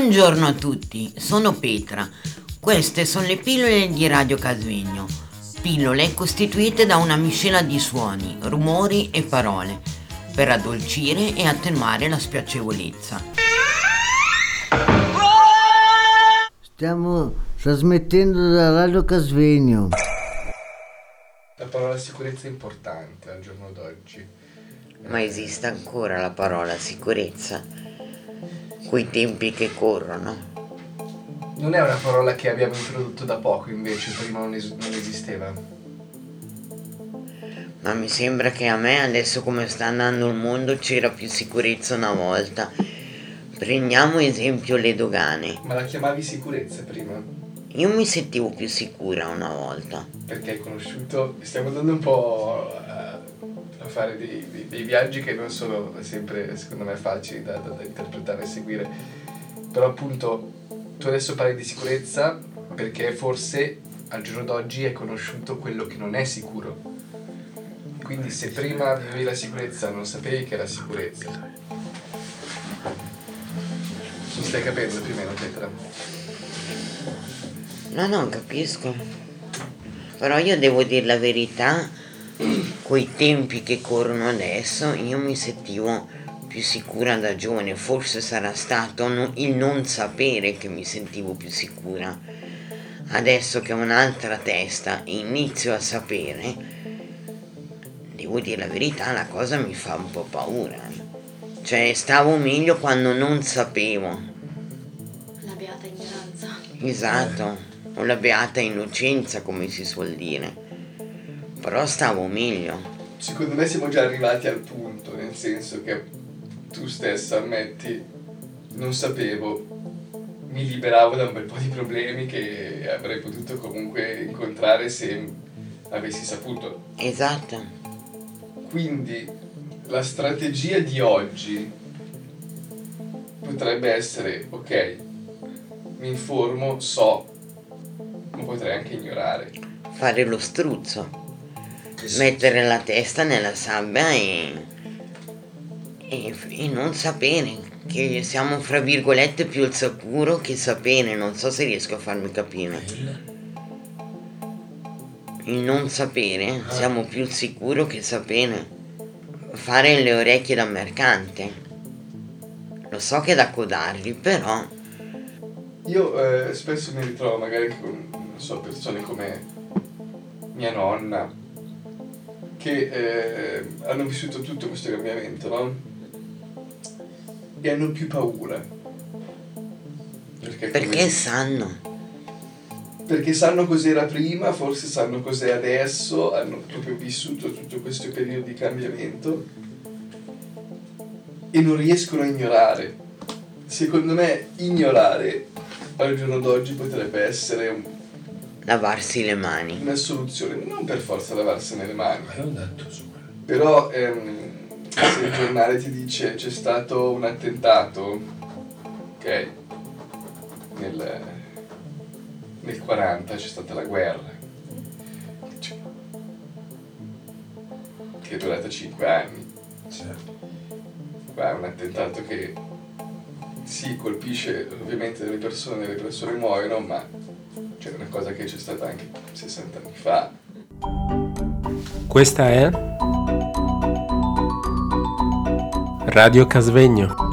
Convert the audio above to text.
Buongiorno a tutti, sono Petra. Queste sono le pillole di Radio Casvegno. Pillole costituite da una miscela di suoni, rumori e parole per addolcire e attenuare la spiacevolezza. Stiamo trasmettendo da Radio Casvegno. La parola sicurezza è importante al giorno d'oggi. Ma esiste ancora la parola sicurezza? Quei tempi che corrono. Non è una parola che abbiamo introdotto da poco, invece, prima non, es- non esisteva. Ma mi sembra che a me, adesso come sta andando il mondo, c'era più sicurezza una volta. Prendiamo esempio le dogane. Ma la chiamavi sicurezza prima? Io mi sentivo più sicura una volta. Perché hai conosciuto. Stiamo andando un po' a, a fare dei, dei- dei viaggi che non sono sempre, secondo me, facili da, da- da interpretare e seguire. Però, appunto, tu adesso parli di sicurezza perché forse al giorno d'oggi hai conosciuto quello che non è sicuro. Quindi, se prima vivevi la sicurezza non sapevi che era sicurezza. Mi stai capendo più o meno, Petra? No, no, capisco. Però io devo dire la verità, coi tempi che corrono adesso, io mi sentivo più sicura da giovane. Forse sarà stato il non sapere che mi sentivo più sicura. Adesso che ho un'altra testa e inizio a sapere, devo dire la verità, la cosa mi fa un po' paura. Cioè, stavo meglio quando non sapevo. La beata ignoranza. Esatto, o la beata innocenza come si suol dire. Però stavo meglio. Secondo me siamo già arrivati al punto, nel senso che tu stessa ammetti, non sapevo, mi liberavo da un bel po' di problemi che avrei potuto comunque incontrare se avessi saputo. Esatto. Quindi la strategia di oggi potrebbe essere, ok, mi informo, so, ma potrei anche ignorare. Fare lo struzzo. Mettere la testa nella sabbia e, e, e non sapere. Che siamo fra virgolette più il sicuro che sapere. Non so se riesco a farmi capire. Il non sapere, siamo più il sicuro che sapere. Fare le orecchie da mercante. Lo so che è da codarli, però Io eh, spesso mi ritrovo magari con, non so, persone come mia nonna che eh, hanno vissuto tutto questo cambiamento, no? E hanno più paura. Perché, come- perché sanno. perché sanno cos'era prima, forse sanno cos'è adesso, hanno proprio vissuto tutto questo periodo di cambiamento e non riescono a ignorare. Secondo me ignorare al giorno d'oggi potrebbe essere un- Lavarsi le mani. una soluzione, non per forza lavarsene le mani, Ma ho detto su però ehm, se il giornale ti dice c'è stato un attentato, ok, nel, nel 40 c'è stata la guerra, cioè, che è durata 5 anni, Certo. qua è un attentato che si colpisce ovviamente delle persone, le persone muoiono, ma c'è una cosa che c'è stata anche 60 anni fa. Questa è Radio Casvegno.